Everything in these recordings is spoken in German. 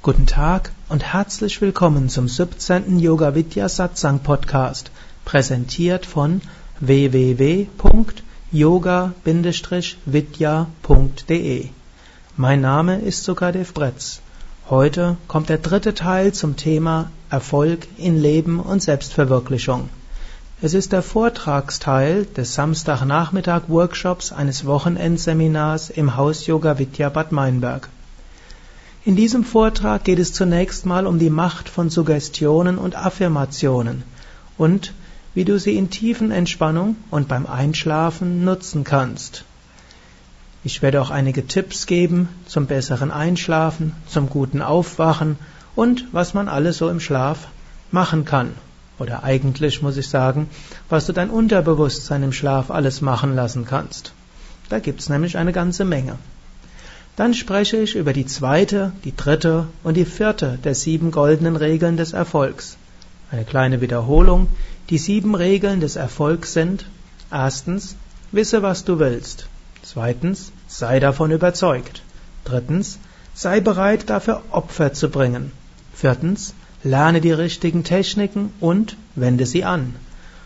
Guten Tag und herzlich willkommen zum 17. Yoga Vidya Satsang Podcast, präsentiert von www.yoga-vidya.de. Mein Name ist Sukadev Bretz. Heute kommt der dritte Teil zum Thema Erfolg in Leben und Selbstverwirklichung. Es ist der Vortragsteil des Samstagnachmittag Workshops eines Wochenendseminars im Haus Yoga Vidya Bad Meinberg. In diesem Vortrag geht es zunächst mal um die Macht von Suggestionen und Affirmationen und wie du sie in tiefen Entspannung und beim Einschlafen nutzen kannst. Ich werde auch einige Tipps geben zum besseren Einschlafen, zum guten Aufwachen und was man alles so im Schlaf machen kann. Oder eigentlich muss ich sagen, was du dein Unterbewusstsein im Schlaf alles machen lassen kannst. Da gibt's nämlich eine ganze Menge. Dann spreche ich über die zweite, die dritte und die vierte der sieben goldenen Regeln des Erfolgs. Eine kleine Wiederholung. Die sieben Regeln des Erfolgs sind erstens, wisse, was du willst. Zweitens, sei davon überzeugt. Drittens, sei bereit, dafür Opfer zu bringen. Viertens, lerne die richtigen Techniken und wende sie an.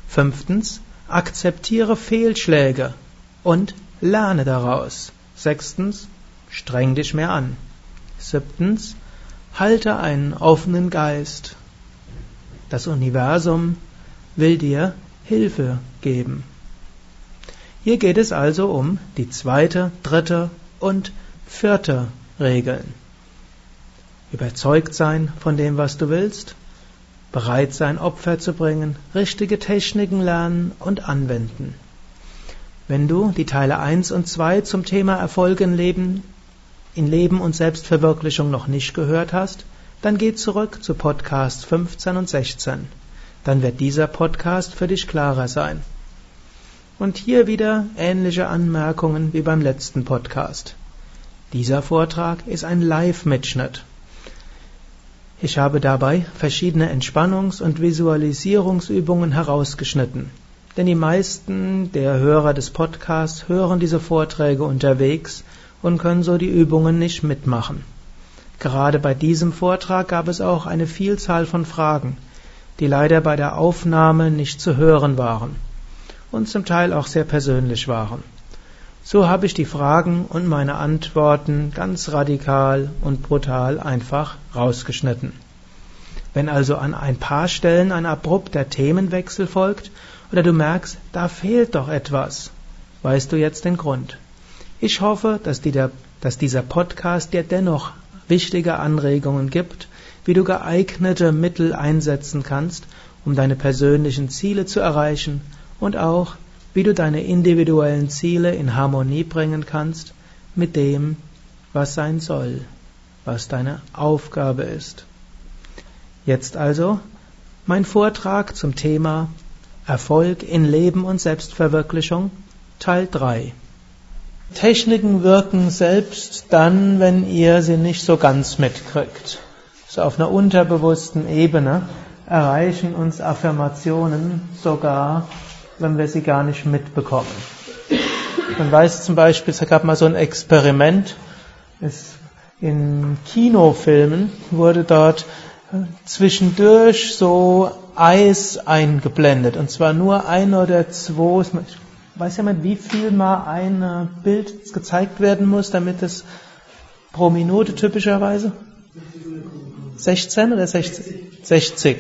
Fünftens, akzeptiere Fehlschläge und lerne daraus. Sechstens, streng dich mehr an. Siebtens, halte einen offenen Geist. Das Universum will dir Hilfe geben. Hier geht es also um die zweite, dritte und vierte Regeln. Überzeugt sein von dem, was du willst, bereit sein, Opfer zu bringen, richtige Techniken lernen und anwenden. Wenn du die Teile 1 und 2 zum Thema Erfolg im Leben in Leben und Selbstverwirklichung noch nicht gehört hast, dann geh zurück zu Podcast 15 und 16. Dann wird dieser Podcast für dich klarer sein. Und hier wieder ähnliche Anmerkungen wie beim letzten Podcast. Dieser Vortrag ist ein Live-Mitschnitt. Ich habe dabei verschiedene Entspannungs- und Visualisierungsübungen herausgeschnitten. Denn die meisten der Hörer des Podcasts hören diese Vorträge unterwegs und können so die Übungen nicht mitmachen. Gerade bei diesem Vortrag gab es auch eine Vielzahl von Fragen, die leider bei der Aufnahme nicht zu hören waren und zum Teil auch sehr persönlich waren. So habe ich die Fragen und meine Antworten ganz radikal und brutal einfach rausgeschnitten. Wenn also an ein paar Stellen ein abrupter Themenwechsel folgt oder du merkst, da fehlt doch etwas, weißt du jetzt den Grund. Ich hoffe, dass, die der, dass dieser Podcast dir dennoch wichtige Anregungen gibt, wie du geeignete Mittel einsetzen kannst, um deine persönlichen Ziele zu erreichen und auch, wie du deine individuellen Ziele in Harmonie bringen kannst mit dem, was sein soll, was deine Aufgabe ist. Jetzt also mein Vortrag zum Thema Erfolg in Leben und Selbstverwirklichung Teil 3. Techniken wirken selbst dann, wenn ihr sie nicht so ganz mitkriegt. So auf einer unterbewussten Ebene erreichen uns Affirmationen sogar, wenn wir sie gar nicht mitbekommen. Man weiß zum Beispiel, es gab mal so ein Experiment, in Kinofilmen wurde dort zwischendurch so Eis eingeblendet, und zwar nur ein oder zwei, Weiß jemand, wie viel mal ein äh, Bild gezeigt werden muss, damit es pro Minute typischerweise? 16 oder 60? 60.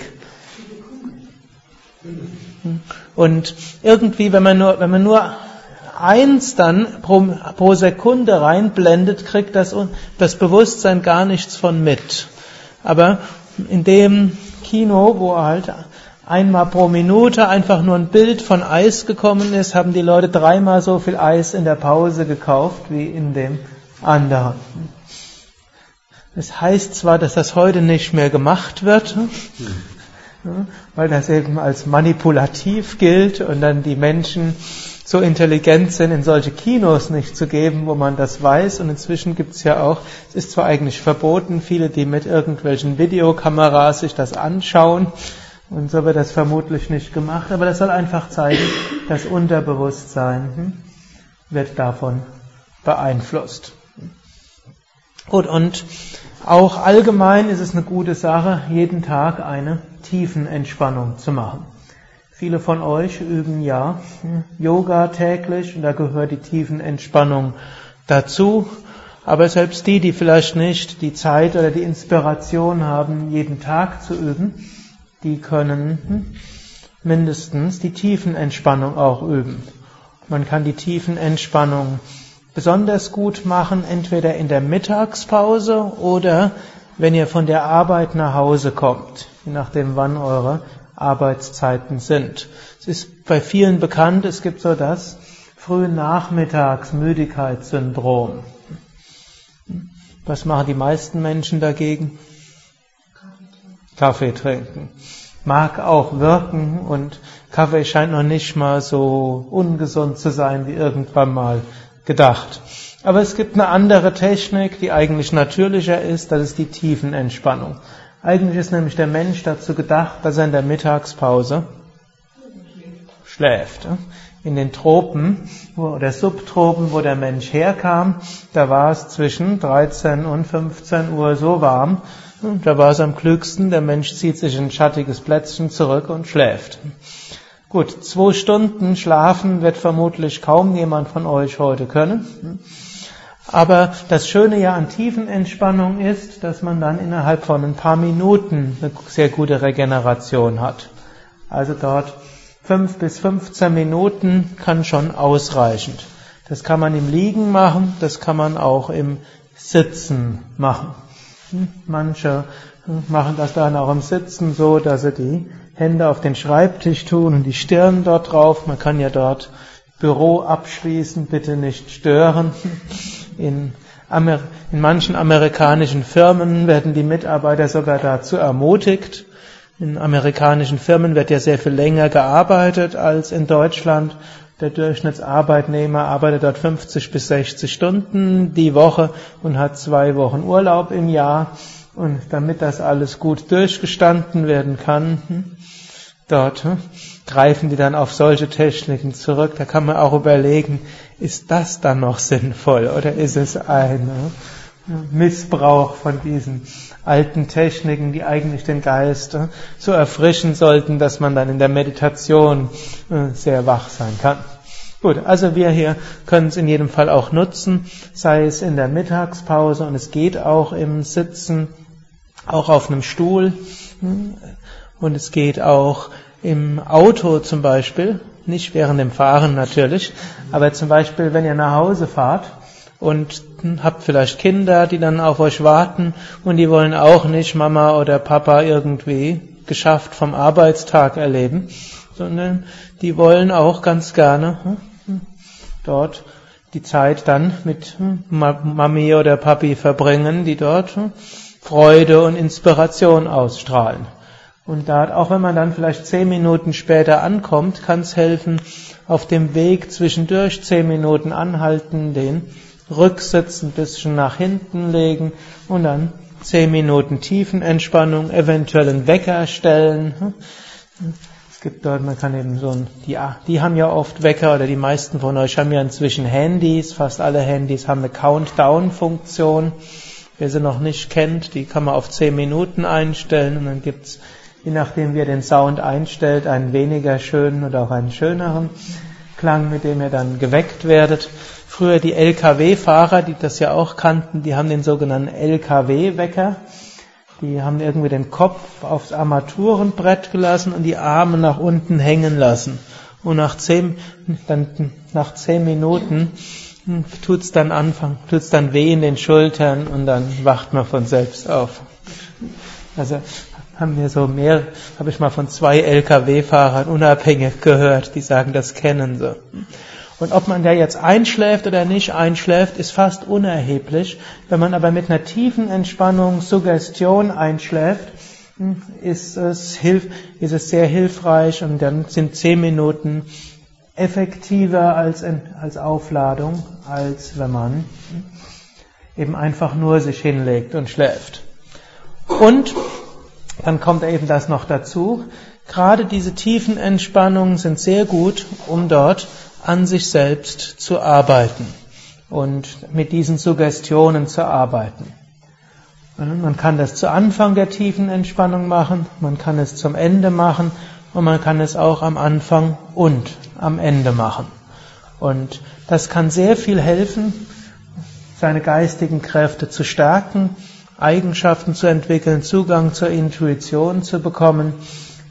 Und irgendwie, wenn man nur, wenn man nur eins dann pro, pro Sekunde reinblendet, kriegt das, das Bewusstsein gar nichts von mit. Aber in dem Kino, wo halt einmal pro Minute einfach nur ein Bild von Eis gekommen ist, haben die Leute dreimal so viel Eis in der Pause gekauft wie in dem anderen. Das heißt zwar, dass das heute nicht mehr gemacht wird, weil das eben als manipulativ gilt und dann die Menschen so intelligent sind, in solche Kinos nicht zu geben, wo man das weiß. Und inzwischen gibt es ja auch, es ist zwar eigentlich verboten, viele, die mit irgendwelchen Videokameras sich das anschauen, und so wird das vermutlich nicht gemacht, aber das soll einfach zeigen, das Unterbewusstsein hm, wird davon beeinflusst. Gut, und Auch allgemein ist es eine gute Sache, jeden Tag eine Tiefenentspannung zu machen. Viele von euch üben ja Yoga täglich und da gehört die Tiefenentspannung dazu. Aber selbst die, die vielleicht nicht die Zeit oder die Inspiration haben, jeden Tag zu üben, die können mindestens die Tiefenentspannung auch üben. Man kann die Tiefenentspannung besonders gut machen, entweder in der Mittagspause oder wenn ihr von der Arbeit nach Hause kommt, je nachdem wann eure Arbeitszeiten sind. Es ist bei vielen bekannt, es gibt so das frühen Nachmittagsmüdigkeitssyndrom. Was machen die meisten Menschen dagegen? Kaffee trinken. Mag auch wirken und Kaffee scheint noch nicht mal so ungesund zu sein wie irgendwann mal gedacht. Aber es gibt eine andere Technik, die eigentlich natürlicher ist, das ist die Tiefenentspannung. Eigentlich ist nämlich der Mensch dazu gedacht, dass er in der Mittagspause schläft. In den Tropen oder Subtropen, wo der Mensch herkam, da war es zwischen 13 und 15 Uhr so warm, da war es am klügsten, der Mensch zieht sich in ein schattiges Plätzchen zurück und schläft. Gut, zwei Stunden schlafen wird vermutlich kaum jemand von euch heute können. Aber das Schöne ja an Tiefenentspannung ist, dass man dann innerhalb von ein paar Minuten eine sehr gute Regeneration hat. Also dort fünf bis 15 Minuten kann schon ausreichend. Das kann man im Liegen machen, das kann man auch im Sitzen machen. Manche machen das dann auch im Sitzen so, dass sie die Hände auf den Schreibtisch tun und die Stirn dort drauf. Man kann ja dort Büro abschließen, bitte nicht stören. In, Amer in manchen amerikanischen Firmen werden die Mitarbeiter sogar dazu ermutigt. In amerikanischen Firmen wird ja sehr viel länger gearbeitet als in Deutschland. Der Durchschnittsarbeitnehmer arbeitet dort 50 bis 60 Stunden die Woche und hat zwei Wochen Urlaub im Jahr. Und damit das alles gut durchgestanden werden kann, hm, dort hm, greifen die dann auf solche Techniken zurück. Da kann man auch überlegen, ist das dann noch sinnvoll oder ist es ein hm, Missbrauch von diesen alten Techniken, die eigentlich den Geist so erfrischen sollten, dass man dann in der Meditation sehr wach sein kann. Gut, also wir hier können es in jedem Fall auch nutzen, sei es in der Mittagspause und es geht auch im Sitzen, auch auf einem Stuhl und es geht auch im Auto zum Beispiel, nicht während dem Fahren natürlich, aber zum Beispiel, wenn ihr nach Hause fahrt und habt vielleicht Kinder, die dann auf euch warten und die wollen auch nicht Mama oder Papa irgendwie geschafft vom Arbeitstag erleben, sondern die wollen auch ganz gerne dort die Zeit dann mit Mami oder Papi verbringen, die dort Freude und Inspiration ausstrahlen. Und da, auch wenn man dann vielleicht zehn Minuten später ankommt, kann es helfen, auf dem Weg zwischendurch zehn Minuten anhalten, den Rücksitz ein bisschen nach hinten legen und dann zehn Minuten Tiefenentspannung, eventuell einen Wecker stellen gibt dort, man kann eben so ein, die, die haben ja oft Wecker oder die meisten von euch haben ja inzwischen Handys, fast alle Handys haben eine Countdown-Funktion. Wer sie noch nicht kennt, die kann man auf 10 Minuten einstellen und dann gibt's, je nachdem wie ihr den Sound einstellt, einen weniger schönen oder auch einen schöneren Klang, mit dem ihr dann geweckt werdet. Früher die LKW-Fahrer, die das ja auch kannten, die haben den sogenannten LKW-Wecker. Die haben irgendwie den Kopf aufs Armaturenbrett gelassen und die Arme nach unten hängen lassen. Und nach zehn, dann, nach zehn Minuten tut's dann anfangen, tut's dann weh in den Schultern und dann wacht man von selbst auf. Also haben wir so mehr, habe ich mal von zwei LKW-Fahrern unabhängig gehört, die sagen, das kennen sie. Und ob man da jetzt einschläft oder nicht einschläft, ist fast unerheblich. Wenn man aber mit einer tiefen Entspannung, Suggestion einschläft, hm, ist es, hilf, ist es sehr hilfreich und dann sind zehn Minuten effektiver als, als Aufladung, als wenn man hm, eben einfach nur sich hinlegt und schläft. Und dann kommt eben das noch dazu. Gerade diese tiefen Entspannungen sind sehr gut, um dort an sich selbst zu arbeiten und mit diesen Suggestionen zu arbeiten. Man kann das zu Anfang der tiefen Entspannung machen, man kann es zum Ende machen und man kann es auch am Anfang und am Ende machen. Und das kann sehr viel helfen, seine geistigen Kräfte zu stärken, Eigenschaften zu entwickeln, Zugang zur Intuition zu bekommen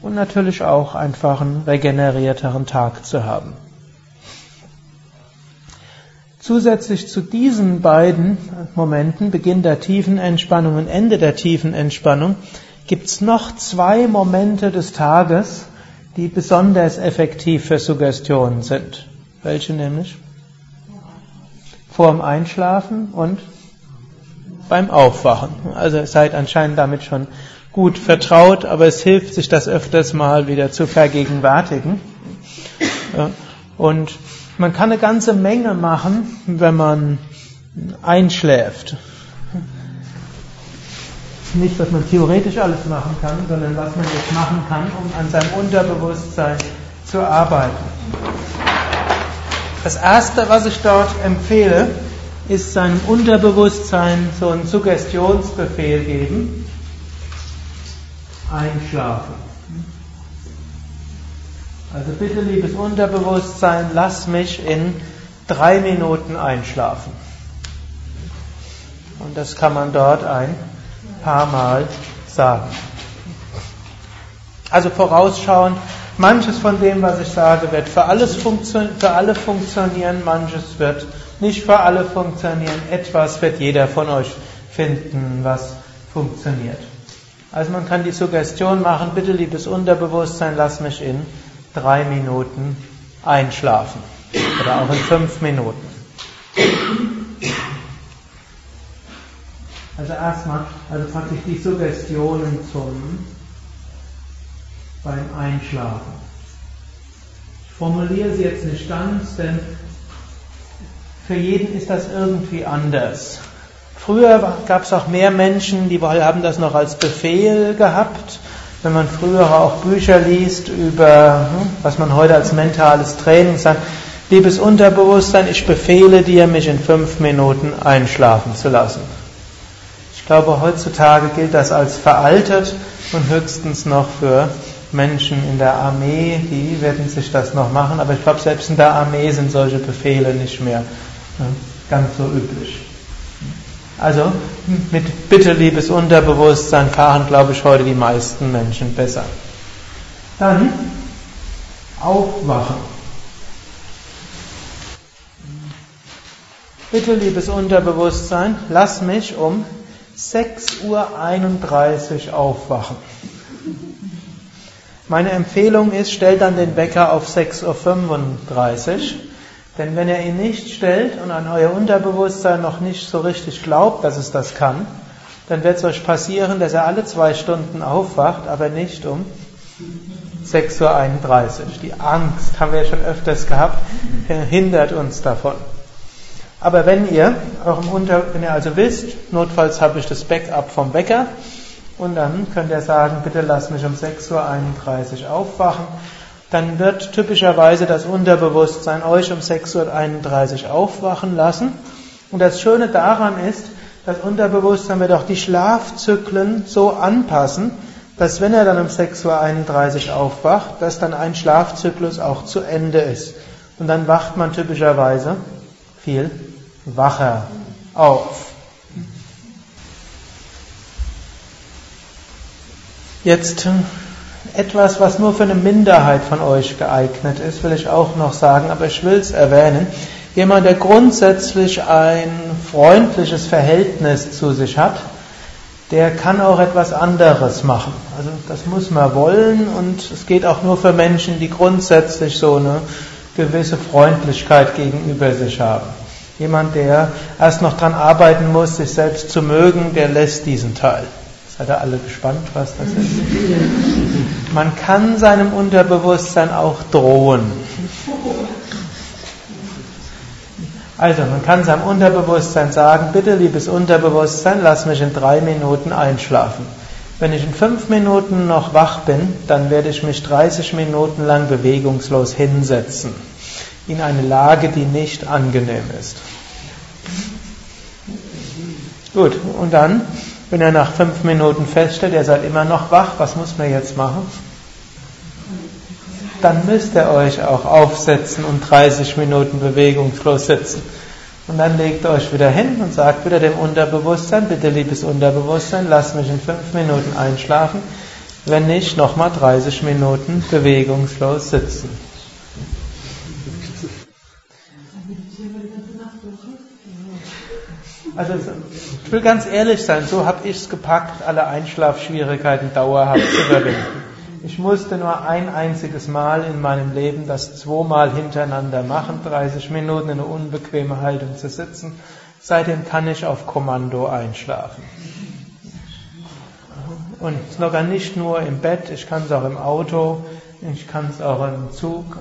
und natürlich auch einfach einen regenerierteren Tag zu haben. Zusätzlich zu diesen beiden Momenten, Beginn der tiefen Entspannung und Ende der tiefen Entspannung, gibt es noch zwei Momente des Tages, die besonders effektiv für Suggestionen sind. Welche nämlich? Vorm Einschlafen und beim Aufwachen. Also seid anscheinend damit schon gut vertraut, aber es hilft, sich das öfters mal wieder zu vergegenwärtigen. Und man kann eine ganze Menge machen, wenn man einschläft. Nicht, was man theoretisch alles machen kann, sondern was man jetzt machen kann, um an seinem Unterbewusstsein zu arbeiten. Das erste, was ich dort empfehle, ist seinem Unterbewusstsein so einen Suggestionsbefehl geben. Einschlafen. Also bitte, liebes Unterbewusstsein, lass mich in drei Minuten einschlafen. Und das kann man dort ein paar Mal sagen. Also vorausschauen, manches von dem, was ich sage, wird für, alles für alle funktionieren, manches wird nicht für alle funktionieren, etwas wird jeder von euch finden, was funktioniert. Also man kann die Suggestion machen, bitte liebes Unterbewusstsein, lass mich in drei Minuten einschlafen. Oder auch in fünf Minuten. Also erstmal, also praktisch die Suggestionen zum beim Einschlafen. Ich formuliere sie jetzt nicht ganz, denn für jeden ist das irgendwie anders. Früher gab es auch mehr Menschen, die haben das noch als Befehl gehabt wenn man früher auch Bücher liest über, hm, was man heute als mentales Training sagt, liebes Unterbewusstsein, ich befehle dir, mich in fünf Minuten einschlafen zu lassen. Ich glaube, heutzutage gilt das als veraltet und höchstens noch für Menschen in der Armee, die werden sich das noch machen, aber ich glaube, selbst in der Armee sind solche Befehle nicht mehr hm, ganz so üblich. Also mit Bitte, liebes Unterbewusstsein fahren, glaube ich, heute die meisten Menschen besser. Dann aufwachen. Bitte, liebes Unterbewusstsein, lass mich um 6.31 Uhr aufwachen. Meine Empfehlung ist, stell dann den Wecker auf 6.35 Uhr denn wenn ihr ihn nicht stellt und an euer Unterbewusstsein noch nicht so richtig glaubt, dass es das kann, dann wird es euch passieren, dass er alle zwei Stunden aufwacht, aber nicht um 6.31 Uhr. Die Angst, haben wir ja schon öfters gehabt, hindert uns davon. Aber wenn ihr, eurem Unter, wenn ihr also wisst, notfalls habe ich das Backup vom Wecker, und dann könnt ihr sagen, bitte lasst mich um 6.31 Uhr aufwachen dann wird typischerweise das Unterbewusstsein euch um 6.31 Uhr aufwachen lassen. Und das Schöne daran ist, das Unterbewusstsein wird auch die Schlafzyklen so anpassen, dass wenn er dann um 6.31 Uhr aufwacht, dass dann ein Schlafzyklus auch zu Ende ist. Und dann wacht man typischerweise viel wacher auf. Jetzt etwas, was nur für eine Minderheit von euch geeignet ist, will ich auch noch sagen, aber ich will es erwähnen. Jemand, der grundsätzlich ein freundliches Verhältnis zu sich hat, der kann auch etwas anderes machen. Also das muss man wollen und es geht auch nur für Menschen, die grundsätzlich so eine gewisse Freundlichkeit gegenüber sich haben. Jemand, der erst noch dran arbeiten muss, sich selbst zu mögen, der lässt diesen Teil. Seid ihr alle gespannt, was das ist? Man kann seinem Unterbewusstsein auch drohen. Also, man kann seinem Unterbewusstsein sagen, bitte liebes Unterbewusstsein, lass mich in drei Minuten einschlafen. Wenn ich in fünf Minuten noch wach bin, dann werde ich mich 30 Minuten lang bewegungslos hinsetzen. In eine Lage, die nicht angenehm ist. Gut, und dann Wenn er nach fünf Minuten feststellt, ihr seid immer noch wach, was muss man jetzt machen? Dann müsst ihr euch auch aufsetzen und 30 Minuten bewegungslos sitzen. Und dann legt euch wieder hin und sagt wieder dem Unterbewusstsein, bitte liebes Unterbewusstsein, lass mich in fünf Minuten einschlafen. Wenn nicht, nochmal 30 Minuten bewegungslos sitzen. Also will ganz ehrlich sein, so habe ich es gepackt, alle Einschlafschwierigkeiten dauerhaft zu überwinden. Ich musste nur ein einziges Mal in meinem Leben das zweimal hintereinander machen, 30 Minuten in eine unbequeme Haltung zu sitzen. Seitdem kann ich auf Kommando einschlafen. Und sogar nicht nur im Bett, ich kann es auch im Auto, ich kann es auch im Zug.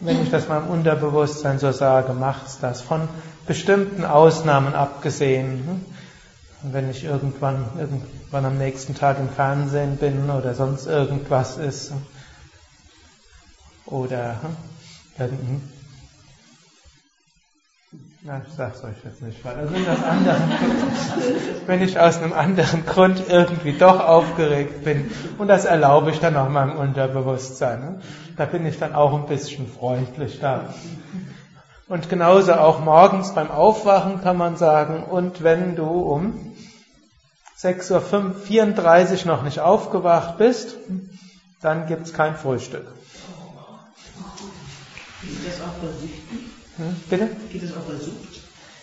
Wenn ich das meinem Unterbewusstsein so sage, macht's das. Von bestimmten Ausnahmen abgesehen. Hm? Wenn ich irgendwann, irgendwann am nächsten Tag im Fernsehen bin oder sonst irgendwas ist. Oder hm? na, ich sag's euch jetzt nicht, weil also aus anderen, wenn ich aus einem anderen Grund irgendwie doch aufgeregt bin und das erlaube ich dann auch meinem Unterbewusstsein. Ne? Da bin ich dann auch ein bisschen freundlich da. Und genauso auch morgens beim Aufwachen kann man sagen, und wenn du um 6.34 Uhr noch nicht aufgewacht bist, dann gibt es kein Frühstück. Geht das auch bei? Hm, bitte? Geht das auch bei Sucht?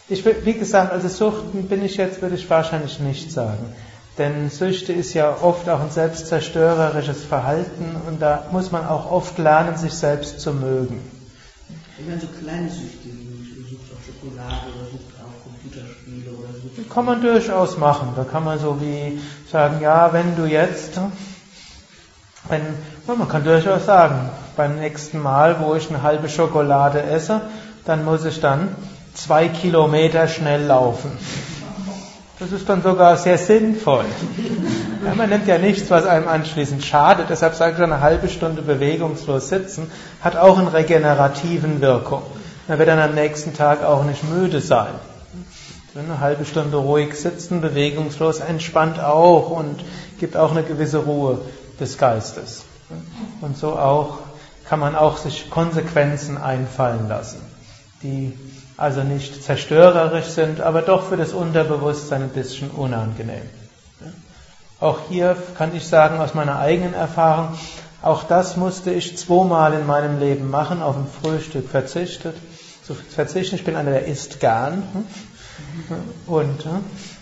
Ich, wie gesagt, also Suchten bin ich jetzt, würde ich wahrscheinlich nicht sagen. Denn Süchte ist ja oft auch ein selbstzerstörerisches Verhalten und da muss man auch oft lernen, sich selbst zu mögen. Ich meine so kleine Süchte, wie Sucht auf Schokolade oder Sucht auf Computerspiele oder Sucht. Kann man durchaus machen. Da kann man so wie sagen, ja, wenn du jetzt, wenn, man kann durchaus sagen, beim nächsten Mal, wo ich eine halbe Schokolade esse, dann muss ich dann zwei Kilometer schnell laufen. Das ist dann sogar sehr sinnvoll. Ja, man nimmt ja nichts, was einem anschließend schadet. Deshalb sage ich, eine halbe Stunde bewegungslos sitzen hat auch eine regenerativen Wirkung. Man wird dann am nächsten Tag auch nicht müde sein. Eine halbe Stunde ruhig sitzen, bewegungslos, entspannt auch und gibt auch eine gewisse Ruhe des Geistes. Und so auch kann man auch sich Konsequenzen einfallen lassen, die also nicht zerstörerisch sind, aber doch für das Unterbewusstsein ein bisschen unangenehm. Auch hier kann ich sagen aus meiner eigenen Erfahrung, auch das musste ich zweimal in meinem Leben machen, auf ein Frühstück verzichtet, zu verzichten. Ich bin einer, der isst gern. Und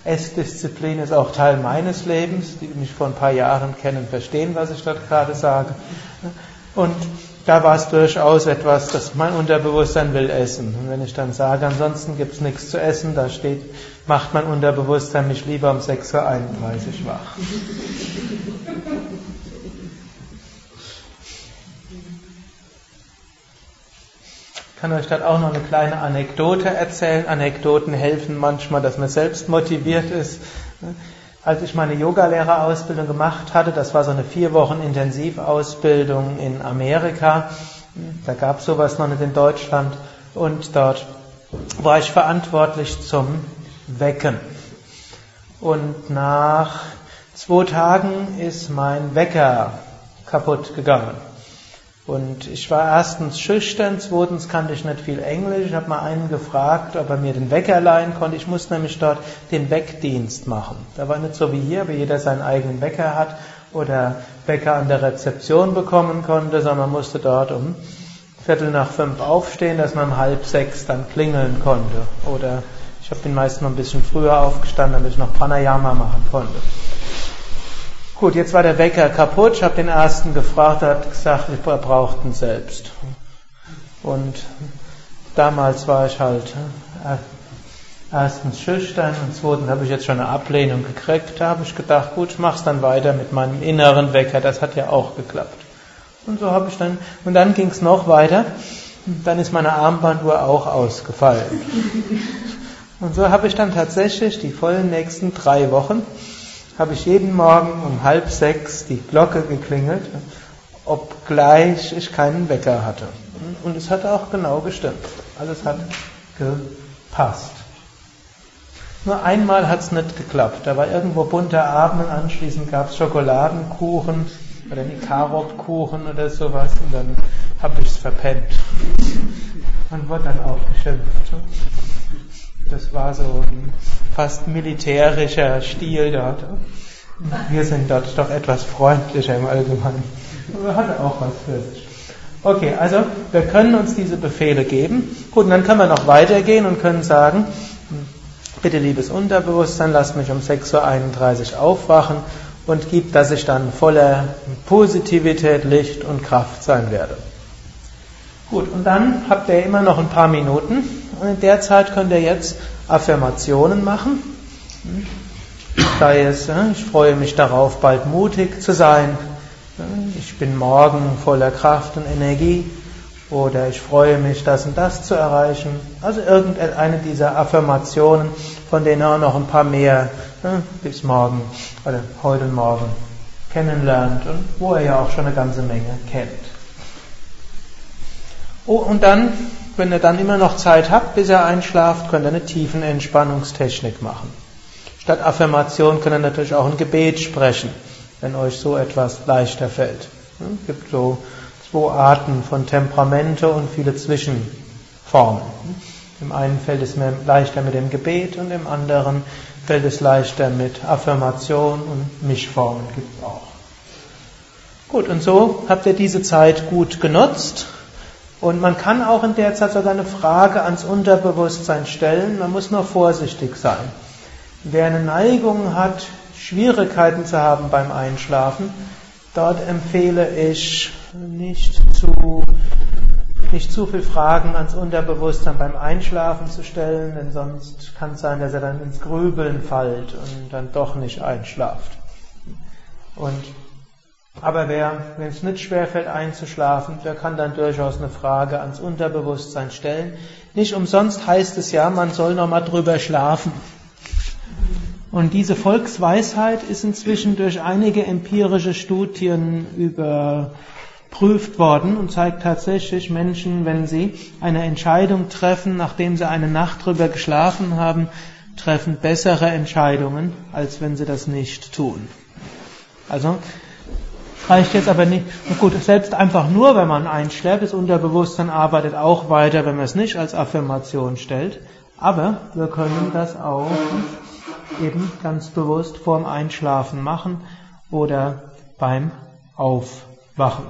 Essdisziplin ist auch Teil meines Lebens. Die mich vor ein paar Jahren kennen, verstehen, was ich dort gerade sage. Und da war es durchaus etwas, das mein Unterbewusstsein will essen. Und wenn ich dann sage, ansonsten gibt es nichts zu essen, da steht, macht mein Unterbewusstsein mich lieber um 6.31 Uhr wach. Ich kann euch dann auch noch eine kleine Anekdote erzählen. Anekdoten helfen manchmal, dass man selbst motiviert ist. Als ich meine Yogalehrerausbildung gemacht hatte, das war so eine vier Wochen Intensivausbildung in Amerika, da gab es sowas noch nicht in Deutschland und dort war ich verantwortlich zum Wecken. Und nach zwei Tagen ist mein Wecker kaputt gegangen. Und ich war erstens schüchtern, zweitens kannte ich nicht viel Englisch. Ich habe mal einen gefragt, ob er mir den Wecker leihen konnte. Ich musste nämlich dort den Weckdienst machen. Da war nicht so wie hier, wie jeder seinen eigenen Wecker hat oder Wecker an der Rezeption bekommen konnte, sondern man musste dort um Viertel nach fünf aufstehen, dass man um halb sechs dann klingeln konnte. Oder ich habe den meisten noch ein bisschen früher aufgestanden, damit ich noch Pranayama machen konnte. Gut, jetzt war der Wecker kaputt. Ich habe den ersten gefragt, er hat gesagt, er braucht ihn selbst. Und damals war ich halt äh, erstens schüchtern und zweitens habe ich jetzt schon eine Ablehnung gekriegt. Da habe ich gedacht, gut, ich mach's dann weiter mit meinem inneren Wecker. Das hat ja auch geklappt. Und so habe ich dann, und dann ging es noch weiter. Dann ist meine Armbanduhr auch ausgefallen. Und so habe ich dann tatsächlich die vollen nächsten drei Wochen habe ich jeden Morgen um halb sechs die Glocke geklingelt, obgleich ich keinen Wecker hatte. Und es hat auch genau gestimmt. Alles hat gepasst. Nur einmal hat es nicht geklappt. Da war irgendwo bunter Abend und anschließend gab es Schokoladenkuchen oder einen Karotkuchen oder sowas und dann habe ich es verpennt. Man wurde dann auch geschimpft. Das war so ein fast militärischer Stil dort. Wir sind dort doch etwas freundlicher im Allgemeinen. Aber hatte auch was für sich. Okay, also wir können uns diese Befehle geben. Gut, und dann können wir noch weitergehen und können sagen, bitte liebes Unterbewusstsein, lasst mich um 6.31 Uhr aufwachen und gib, dass ich dann voller Positivität, Licht und Kraft sein werde. Gut, und dann habt ihr immer noch ein paar Minuten und in der Zeit könnt ihr jetzt Affirmationen machen. Sei es, ich freue mich darauf, bald mutig zu sein. Ich bin morgen voller Kraft und Energie. Oder ich freue mich, das und das zu erreichen. Also irgendeine dieser Affirmationen, von denen ihr noch ein paar mehr bis morgen oder heute und morgen kennenlernt und wo ihr ja auch schon eine ganze Menge kennt. Oh, und dann, wenn ihr dann immer noch Zeit habt, bis ihr einschlaft, könnt ihr eine tiefen Entspannungstechnik machen. Statt Affirmation könnt ihr natürlich auch ein Gebet sprechen, wenn euch so etwas leichter fällt. Es gibt so zwei Arten von Temperamente und viele Zwischenformen. Im einen fällt es mir leichter mit dem Gebet und im anderen fällt es leichter mit Affirmation und Mischformen gibt es auch. Gut, und so habt ihr diese Zeit gut genutzt. Und man kann auch in der Zeit sogar eine Frage ans Unterbewusstsein stellen. Man muss nur vorsichtig sein. Wer eine Neigung hat, Schwierigkeiten zu haben beim Einschlafen, dort empfehle ich nicht zu, nicht zu viel Fragen ans Unterbewusstsein beim Einschlafen zu stellen, denn sonst kann es sein, dass er dann ins Grübeln fällt und dann doch nicht einschlaft. Und, aber wer, wenn es nicht schwerfällt einzuschlafen, der kann dann durchaus eine Frage ans Unterbewusstsein stellen. Nicht umsonst heißt es ja, man soll nochmal drüber schlafen. Und diese Volksweisheit ist inzwischen durch einige empirische Studien überprüft worden und zeigt tatsächlich Menschen, wenn sie eine Entscheidung treffen, nachdem sie eine Nacht drüber geschlafen haben, treffen bessere Entscheidungen, als wenn sie das nicht tun. Also reicht jetzt aber nicht. Gut, selbst einfach nur, wenn man einschläft, das Unterbewusstsein arbeitet auch weiter, wenn man es nicht als Affirmation stellt. Aber wir können das auch eben ganz bewusst vorm Einschlafen machen oder beim Aufwachen.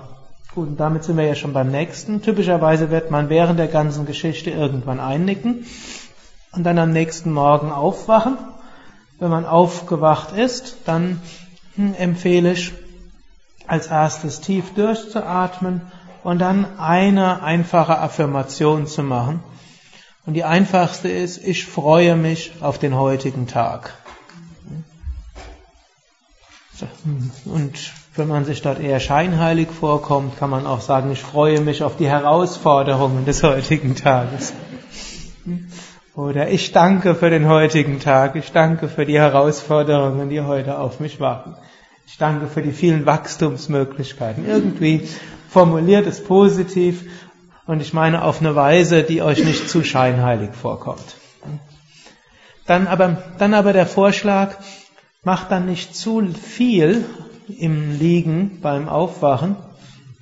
Gut, und damit sind wir ja schon beim nächsten. Typischerweise wird man während der ganzen Geschichte irgendwann einnicken und dann am nächsten Morgen aufwachen. Wenn man aufgewacht ist, dann hm, empfehle ich als erstes tief durchzuatmen und dann eine einfache Affirmation zu machen. Und die einfachste ist, ich freue mich auf den heutigen Tag. Und wenn man sich dort eher scheinheilig vorkommt, kann man auch sagen, ich freue mich auf die Herausforderungen des heutigen Tages. Oder ich danke für den heutigen Tag, ich danke für die Herausforderungen, die heute auf mich warten. Ich danke für die vielen Wachstumsmöglichkeiten. Irgendwie formuliert es positiv und ich meine auf eine Weise, die euch nicht zu scheinheilig vorkommt. Dann aber, dann aber der Vorschlag, macht dann nicht zu viel im Liegen beim Aufwachen.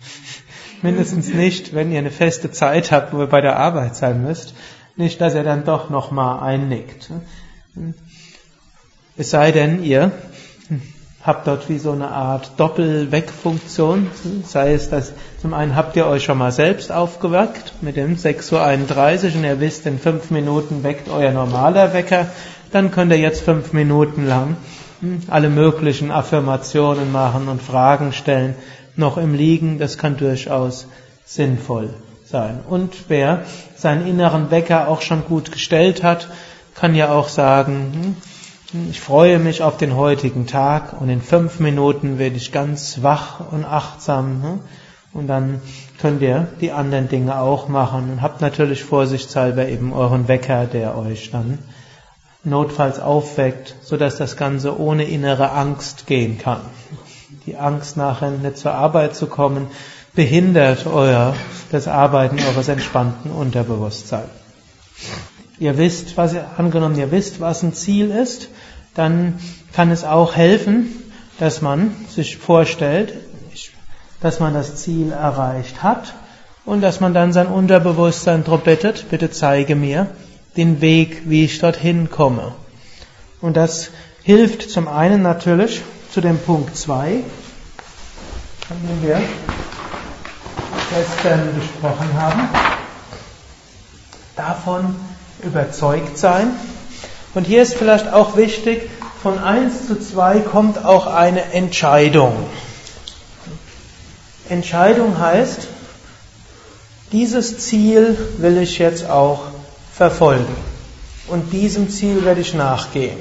Mindestens nicht, wenn ihr eine feste Zeit habt, wo ihr bei der Arbeit sein müsst. Nicht, dass ihr dann doch nochmal einnickt. Es sei denn, ihr habt dort wie so eine Art Doppelweckfunktion. Sei es, dass zum einen habt ihr euch schon mal selbst aufgeweckt mit dem 6.31 Uhr und ihr wisst, in fünf Minuten weckt euer normaler Wecker. Dann könnt ihr jetzt fünf Minuten lang hm, alle möglichen Affirmationen machen und Fragen stellen, noch im Liegen. Das kann durchaus sinnvoll sein. Und wer seinen inneren Wecker auch schon gut gestellt hat, kann ja auch sagen, hm, ich freue mich auf den heutigen Tag und in fünf Minuten werde ich ganz wach und achtsam. Ne? Und dann könnt ihr die anderen Dinge auch machen und habt natürlich vorsichtshalber eben euren Wecker, der euch dann notfalls aufweckt, sodass das Ganze ohne innere Angst gehen kann. Die Angst nachher nicht zur Arbeit zu kommen, behindert euer, das Arbeiten eures entspannten Unterbewusstseins. Ihr wisst, was angenommen ihr wisst, was ein Ziel ist, dann kann es auch helfen, dass man sich vorstellt, dass man das Ziel erreicht hat und dass man dann sein Unterbewusstsein darum bittet, bitte zeige mir den Weg, wie ich dorthin komme. Und das hilft zum einen natürlich zu dem Punkt 2, von dem wir gestern besprochen haben, davon überzeugt sein. Und hier ist vielleicht auch wichtig, von 1 zu 2 kommt auch eine Entscheidung. Entscheidung heißt, dieses Ziel will ich jetzt auch verfolgen. Und diesem Ziel werde ich nachgehen.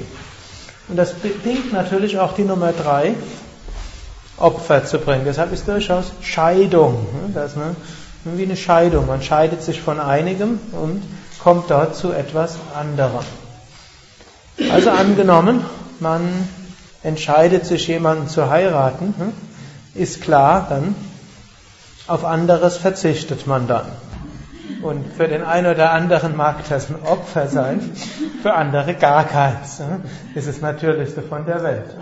Und das bedingt natürlich auch die Nummer 3, Opfer zu bringen. Deshalb ist durchaus Scheidung. Das ist eine, wie eine Scheidung. Man scheidet sich von einigem und kommt dort zu etwas anderem. Also angenommen, man entscheidet sich jemanden zu heiraten, hm, ist klar, dann auf anderes verzichtet man dann. Und für den einen oder anderen mag das ein Opfer sein, für andere gar keins. Hm. Das ist das Natürlichste von der Welt.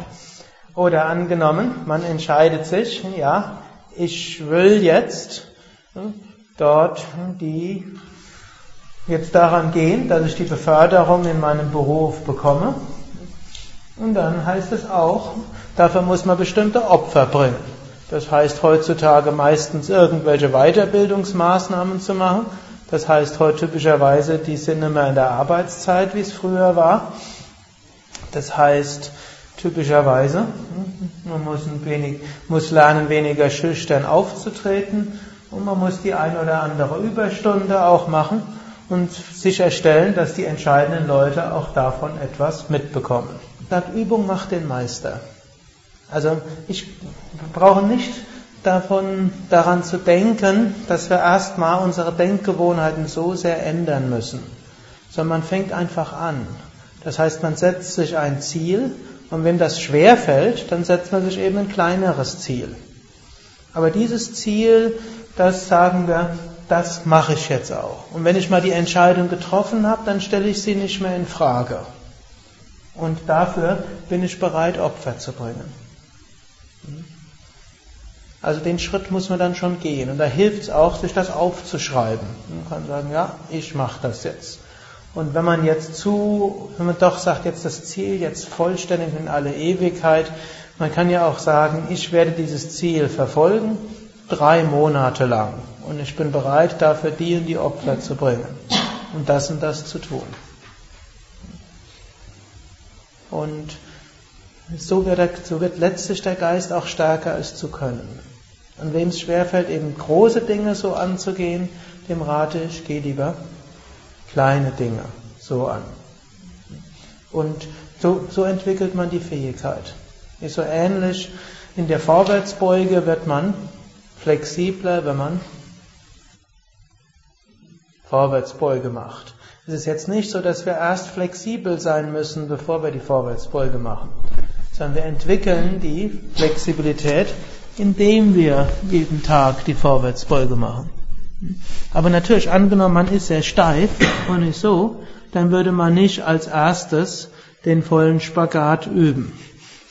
Oder angenommen, man entscheidet sich, ja, ich will jetzt hm, dort die, jetzt daran gehen, dass ich die Beförderung in meinem Beruf bekomme. Und dann heißt es auch, dafür muss man bestimmte Opfer bringen. Das heißt heutzutage meistens irgendwelche Weiterbildungsmaßnahmen zu machen. Das heißt heute typischerweise, die sind mehr in der Arbeitszeit, wie es früher war. Das heißt, typischerweise. Man muss, wenig, muss lernen, weniger schüchtern aufzutreten und man muss die ein oder andere Überstunde auch machen und sicherstellen, dass die entscheidenden Leute auch davon etwas mitbekommen. Sagt, Übung macht den Meister. Also ich brauche nicht davon, daran zu denken, dass wir erstmal unsere Denkgewohnheiten so sehr ändern müssen, sondern man fängt einfach an. Das heißt, man setzt sich ein Ziel und wenn das schwer fällt, dann setzt man sich eben ein kleineres Ziel. Aber dieses Ziel, das sagen wir, das mache ich jetzt auch. Und wenn ich mal die Entscheidung getroffen habe, dann stelle ich sie nicht mehr in Frage. Und dafür bin ich bereit, Opfer zu bringen. Also den Schritt muss man dann schon gehen. Und da hilft es auch, sich das aufzuschreiben. Man kann sagen, ja, ich mache das jetzt. Und wenn man jetzt zu, wenn man doch sagt, jetzt das Ziel jetzt vollständig in alle Ewigkeit, man kann ja auch sagen, ich werde dieses Ziel verfolgen, drei Monate lang. Und ich bin bereit, dafür die und die Opfer zu bringen. Und das und das zu tun. Und so wird, der, so wird letztlich der Geist auch stärker, es zu können. An wem es schwerfällt, eben große Dinge so anzugehen, dem rate ich, geh lieber kleine Dinge so an. Und so, so entwickelt man die Fähigkeit. Ist so ähnlich, in der Vorwärtsbeuge wird man flexibler, wenn man Vorwärtsbeuge macht. Es ist jetzt nicht so, dass wir erst flexibel sein müssen, bevor wir die Vorwärtsbeuge machen, sondern wir entwickeln die Flexibilität, indem wir jeden Tag die Vorwärtsbeuge machen. Aber natürlich, angenommen, man ist sehr steif und ist so, dann würde man nicht als erstes den vollen Spagat üben.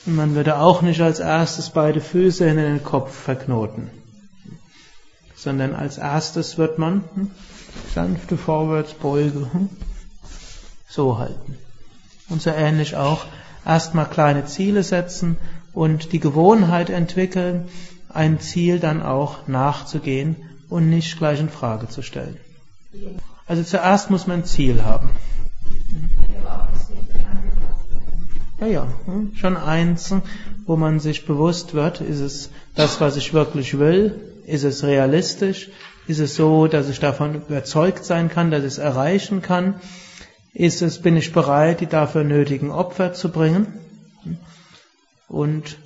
Und man würde auch nicht als erstes beide Füße in den Kopf verknoten. Sondern als erstes wird man hm, sanfte Vorwärtsbeuge hm, so halten. Und so ähnlich auch erstmal kleine Ziele setzen und die Gewohnheit entwickeln, ein Ziel dann auch nachzugehen und nicht gleich in Frage zu stellen. Also zuerst muss man ein Ziel haben. Ja, ja, hm, schon eins, wo man sich bewusst wird, ist es das, was ich wirklich will? Ist es realistisch? Ist es so, dass ich davon überzeugt sein kann, dass ich es erreichen kann? Ist es, bin ich bereit, die dafür nötigen Opfer zu bringen? Und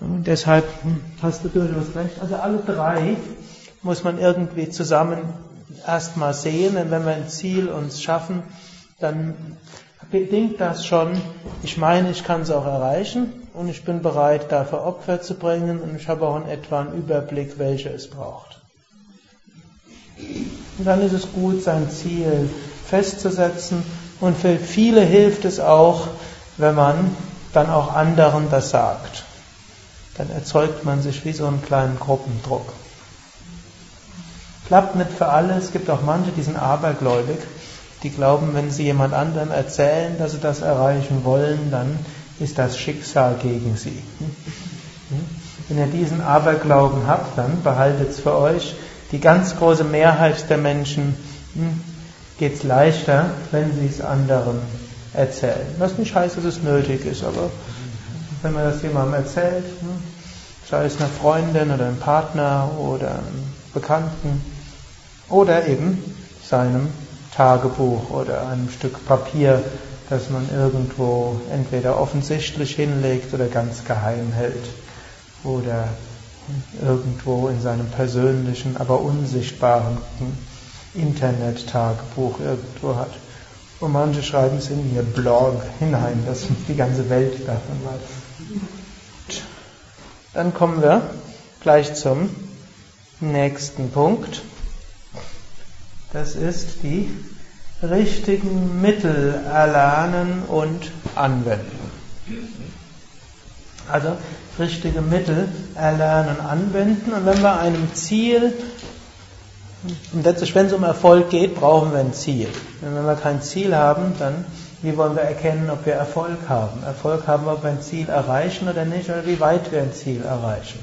deshalb hm, hast du durchaus recht. Also alle drei muss man irgendwie zusammen erstmal sehen. Und wenn wir ein Ziel uns schaffen, dann bedingt das schon, ich meine, ich kann es auch erreichen und ich bin bereit, dafür Opfer zu bringen und ich habe auch in etwa einen Überblick, welche es braucht. Und dann ist es gut, sein Ziel festzusetzen. Und für viele hilft es auch, wenn man dann auch anderen das sagt. Dann erzeugt man sich wie so einen kleinen Gruppendruck. Klappt nicht für alle. Es gibt auch manche, die sind abergläubig. Die glauben, wenn sie jemand anderem erzählen, dass sie das erreichen wollen, dann ist das Schicksal gegen sie. Wenn ihr diesen Aberglauben habt, dann behaltet es für euch. Die ganz große Mehrheit der Menschen hm, geht es leichter, wenn sie es anderen erzählen. Was nicht heißt, dass es nötig ist, aber wenn man das jemandem erzählt, hm, sei es einer Freundin oder einem Partner oder einem Bekannten oder eben seinem Tagebuch oder einem Stück Papier, das man irgendwo entweder offensichtlich hinlegt oder ganz geheim hält oder irgendwo in seinem persönlichen, aber unsichtbaren Internet-Tagebuch irgendwo hat. Und manche schreiben es in ihr Blog hinein, dass die ganze Welt davon weiß. Dann kommen wir gleich zum nächsten Punkt. Das ist die richtigen Mittel erlernen und anwenden. Also richtige Mittel erlernen, anwenden. Und wenn wir einem Ziel, und letztlich, wenn es um Erfolg geht, brauchen wir ein Ziel. Und wenn wir kein Ziel haben, dann wie wollen wir erkennen, ob wir Erfolg haben? Erfolg haben, ob wir ein Ziel erreichen oder nicht, oder wie weit wir ein Ziel erreichen.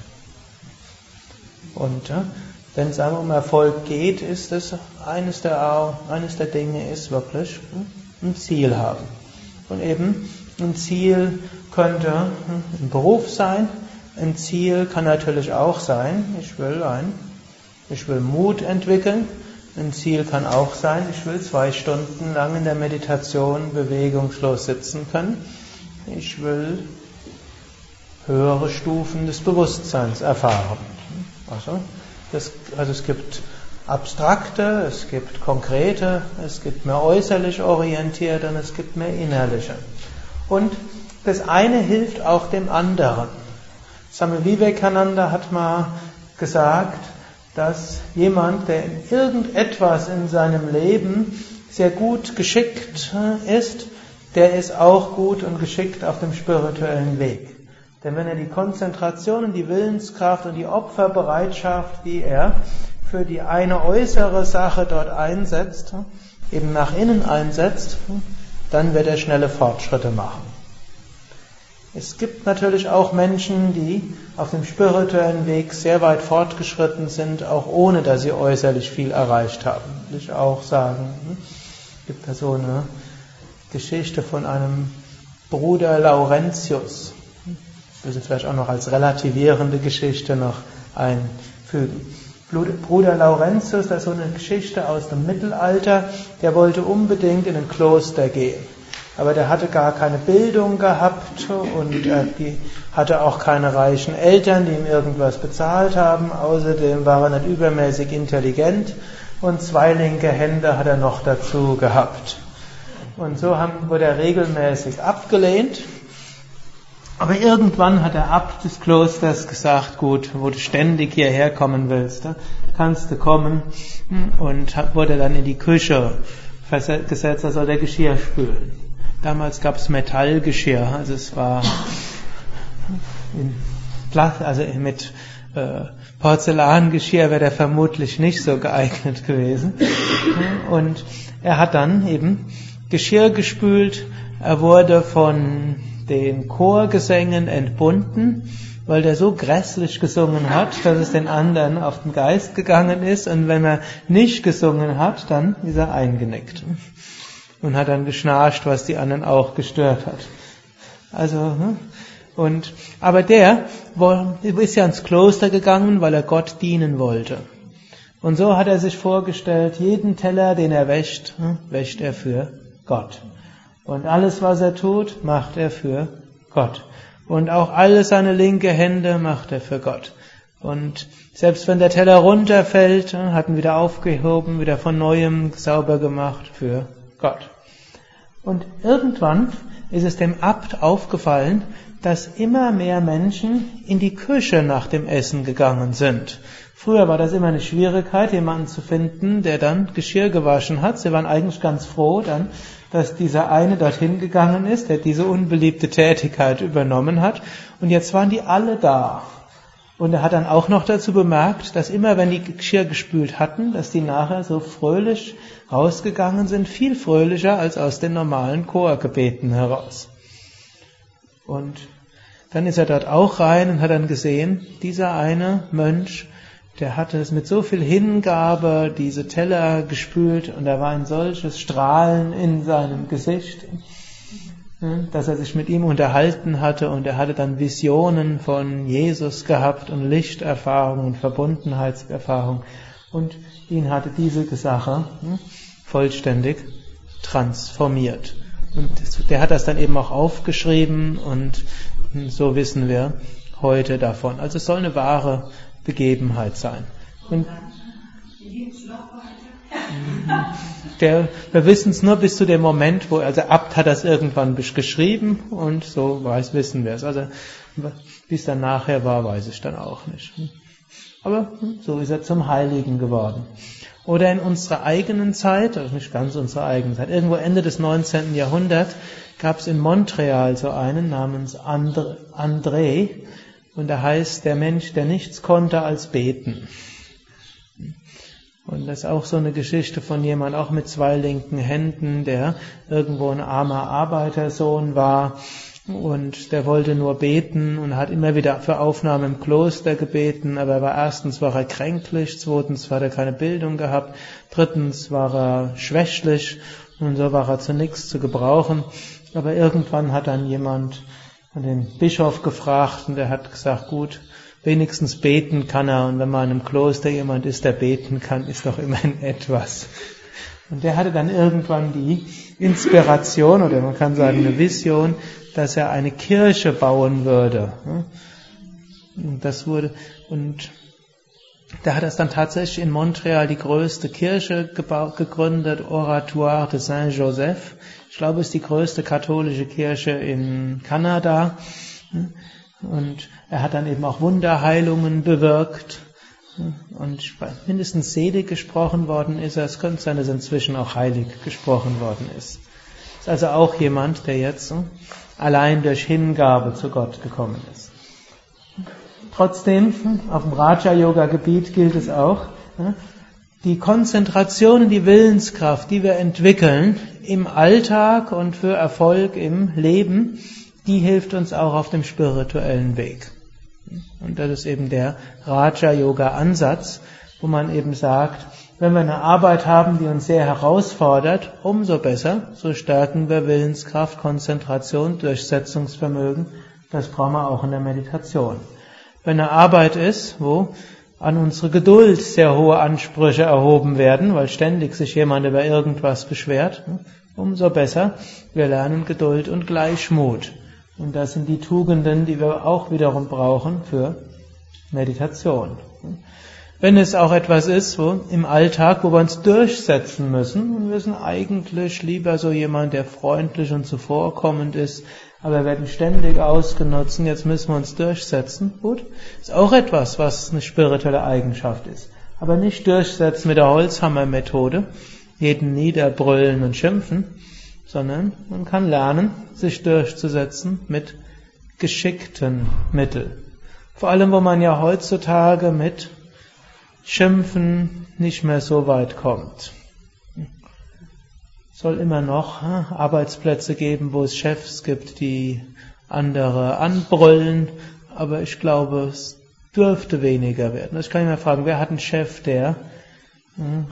Und wenn es einmal um Erfolg geht, ist es eines der, eines der Dinge ist wirklich hm, ein Ziel haben. Und eben ein Ziel könnte ein Beruf sein. Ein Ziel kann natürlich auch sein, ich will ein, ich will Mut entwickeln. Ein Ziel kann auch sein, ich will zwei Stunden lang in der Meditation bewegungslos sitzen können. Ich will höhere Stufen des Bewusstseins erfahren. Also, das, also es gibt abstrakte, es gibt konkrete, es gibt mehr äußerlich orientierte und es gibt mehr innerliche. Und das eine hilft auch dem anderen. Swami Vivekananda hat mal gesagt, dass jemand, der in irgendetwas in seinem Leben sehr gut geschickt ist, der ist auch gut und geschickt auf dem spirituellen Weg. Denn wenn er die Konzentration und die Willenskraft und die Opferbereitschaft, die er für die eine äußere Sache dort einsetzt, eben nach innen einsetzt, dann wird er schnelle Fortschritte machen. Es gibt natürlich auch Menschen, die auf dem spirituellen Weg sehr weit fortgeschritten sind, auch ohne dass sie äußerlich viel erreicht haben. Will ich auch sagen. Es gibt da so eine Geschichte von einem Bruder Laurentius. Will sie vielleicht auch noch als relativierende Geschichte noch einfügen. Bruder Laurentius, das ist so eine Geschichte aus dem Mittelalter, der wollte unbedingt in ein Kloster gehen aber der hatte gar keine Bildung gehabt und er hatte auch keine reichen Eltern, die ihm irgendwas bezahlt haben. Außerdem war er nicht übermäßig intelligent und zwei linke Hände hat er noch dazu gehabt. Und so wurde er regelmäßig abgelehnt. Aber irgendwann hat der Abt des Klosters gesagt, gut, wo du ständig hierher kommen willst, kannst du kommen. Und wurde dann in die Küche gesetzt, er soll der Geschirr spülen. Damals gab es Metallgeschirr, also es war in Plas also mit äh, Porzellangeschirr wäre der vermutlich nicht so geeignet gewesen. Und er hat dann eben Geschirr gespült. Er wurde von den Chorgesängen entbunden, weil der so grässlich gesungen hat, dass es den anderen auf den Geist gegangen ist. Und wenn er nicht gesungen hat, dann ist er eingenickt und hat dann geschnarcht, was die anderen auch gestört hat. Also, hm? und, aber der ist ja ins Kloster gegangen, weil er Gott dienen wollte. Und so hat er sich vorgestellt, jeden Teller, den er wäscht, hm, wäscht er für Gott. Und alles, was er tut, macht er für Gott. Und auch alle seine linke Hände macht er für Gott. Und selbst wenn der Teller runterfällt, hm, hat ihn wieder aufgehoben, wieder von neuem sauber gemacht für Gott. Und irgendwann ist es dem Abt aufgefallen, dass immer mehr Menschen in die Küche nach dem Essen gegangen sind. Früher war das immer eine Schwierigkeit, jemanden zu finden, der dann Geschirr gewaschen hat. Sie waren eigentlich ganz froh dann, dass dieser eine dorthin gegangen ist, der diese unbeliebte Tätigkeit übernommen hat. Und jetzt waren die alle da. Und er hat dann auch noch dazu bemerkt, dass immer wenn die Geschirr gespült hatten, dass die nachher so fröhlich rausgegangen sind, viel fröhlicher als aus den normalen Chorgebeten heraus. Und dann ist er dort auch rein und hat dann gesehen, dieser eine Mönch, der hatte es mit so viel Hingabe, diese Teller gespült und da war ein solches Strahlen in seinem Gesicht dass er sich mit ihm unterhalten hatte und er hatte dann Visionen von Jesus gehabt und Lichterfahrung und Verbundenheitserfahrung und ihn hatte diese Sache hm, vollständig transformiert. Und der hat das dann eben auch aufgeschrieben und hm, so wissen wir heute davon. Also es soll eine wahre Begebenheit sein. Und der, wir wissen es nur bis zu dem Moment, wo, also Abt hat das irgendwann geschrieben und so weiß, wissen wir es. Also, wie es dann nachher war, weiß ich dann auch nicht. Aber so ist er zum Heiligen geworden. Oder in unserer eigenen Zeit, also nicht ganz unsere eigene Zeit, irgendwo Ende des 19. Jahrhunderts gab es in Montreal so einen namens André, André und da heißt der Mensch, der nichts konnte als beten. Und das ist auch so eine Geschichte von jemand, auch mit zwei linken Händen, der irgendwo ein armer Arbeitersohn war und der wollte nur beten und hat immer wieder für Aufnahme im Kloster gebeten, aber er war erstens war er kränklich, zweitens hat er keine Bildung gehabt, drittens war er schwächlich und so war er zu nichts zu gebrauchen. Aber irgendwann hat dann jemand den Bischof gefragt und der hat gesagt, gut, Wenigstens beten kann er und wenn man in einem Kloster jemand ist, der beten kann, ist doch immerhin etwas. Und der hatte dann irgendwann die Inspiration oder man kann sagen eine Vision, dass er eine Kirche bauen würde. Und das wurde, und da hat er dann tatsächlich in Montreal die größte Kirche gegründet, Oratoire de Saint-Joseph. Ich glaube, es ist die größte katholische Kirche in Kanada. Und er hat dann eben auch Wunderheilungen bewirkt. Und mindestens selig gesprochen worden ist er. Es könnte sein, dass er inzwischen auch heilig gesprochen worden ist. Ist also auch jemand, der jetzt allein durch Hingabe zu Gott gekommen ist. Trotzdem, auf dem Raja-Yoga-Gebiet gilt es auch, die Konzentration und die Willenskraft, die wir entwickeln im Alltag und für Erfolg im Leben, die hilft uns auch auf dem spirituellen Weg. Und das ist eben der Raja-Yoga-Ansatz, wo man eben sagt, wenn wir eine Arbeit haben, die uns sehr herausfordert, umso besser, so stärken wir Willenskraft, Konzentration, Durchsetzungsvermögen. Das brauchen wir auch in der Meditation. Wenn eine Arbeit ist, wo an unsere Geduld sehr hohe Ansprüche erhoben werden, weil ständig sich jemand über irgendwas beschwert, umso besser, wir lernen Geduld und Gleichmut. Und das sind die Tugenden, die wir auch wiederum brauchen für Meditation. Wenn es auch etwas ist, wo im Alltag, wo wir uns durchsetzen müssen, und wir sind eigentlich lieber so jemand, der freundlich und zuvorkommend ist, aber wir werden ständig ausgenutzt jetzt müssen wir uns durchsetzen. Gut, ist auch etwas, was eine spirituelle Eigenschaft ist. Aber nicht durchsetzen mit der Holzhammer-Methode, jeden niederbrüllen und schimpfen, sondern man kann lernen, sich durchzusetzen mit geschickten Mitteln. Vor allem, wo man ja heutzutage mit Schimpfen nicht mehr so weit kommt. Es soll immer noch hm, Arbeitsplätze geben, wo es Chefs gibt, die andere anbrüllen, aber ich glaube, es dürfte weniger werden. Ich kann mal fragen, wer hat einen Chef, der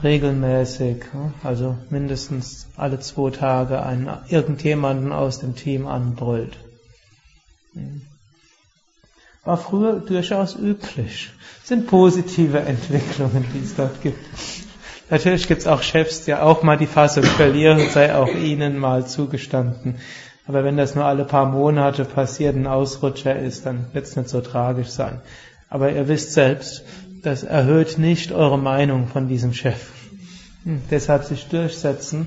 regelmäßig, also mindestens alle zwei Tage einen, irgendjemanden aus dem Team anbrüllt. War früher durchaus üblich. Das sind positive Entwicklungen, die es dort gibt. Natürlich gibt es auch Chefs, die auch mal die Fassung verlieren, sei auch ihnen mal zugestanden. Aber wenn das nur alle paar Monate passiert, ein Ausrutscher ist, dann wird es nicht so tragisch sein. Aber ihr wisst selbst, das erhöht nicht eure Meinung von diesem Chef. Hm, deshalb sich durchsetzen